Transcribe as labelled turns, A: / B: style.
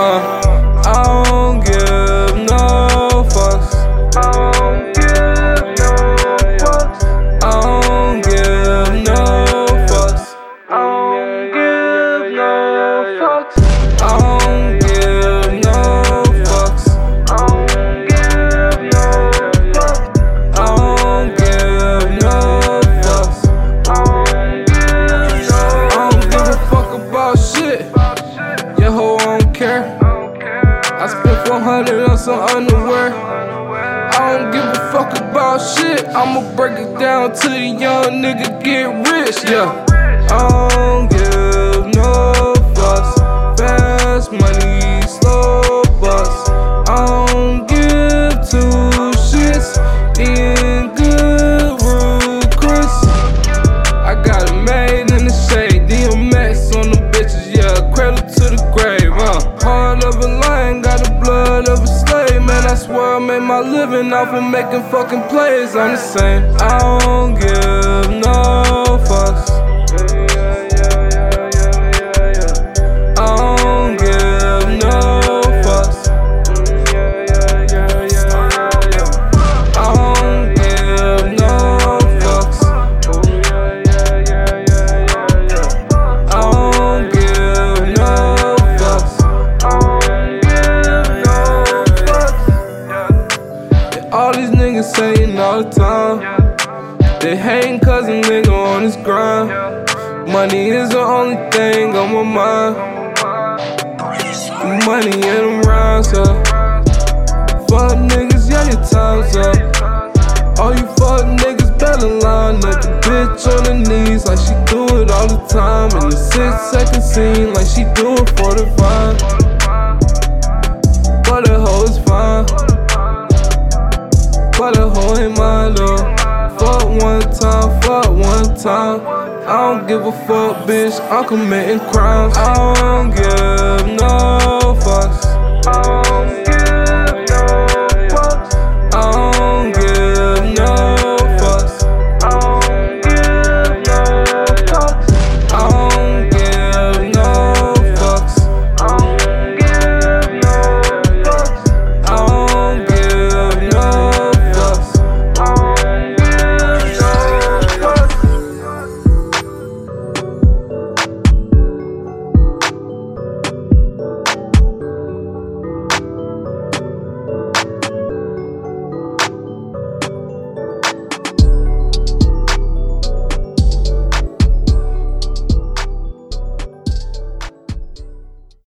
A: oh. care. I spent 100 on some underwear. I don't give a fuck about shit. I'ma break it down to the young nigga get rich, yeah. I don't made my living off of making fucking plays. I'm the same. I don't give no all the time. They hating cause a nigga on his grind. Money is the only thing on my mind. Money in them rounds up. Ain't. Fuck one time, fuck one time. I don't give a fuck, bitch. I'm committing crimes. I don't give no fucks.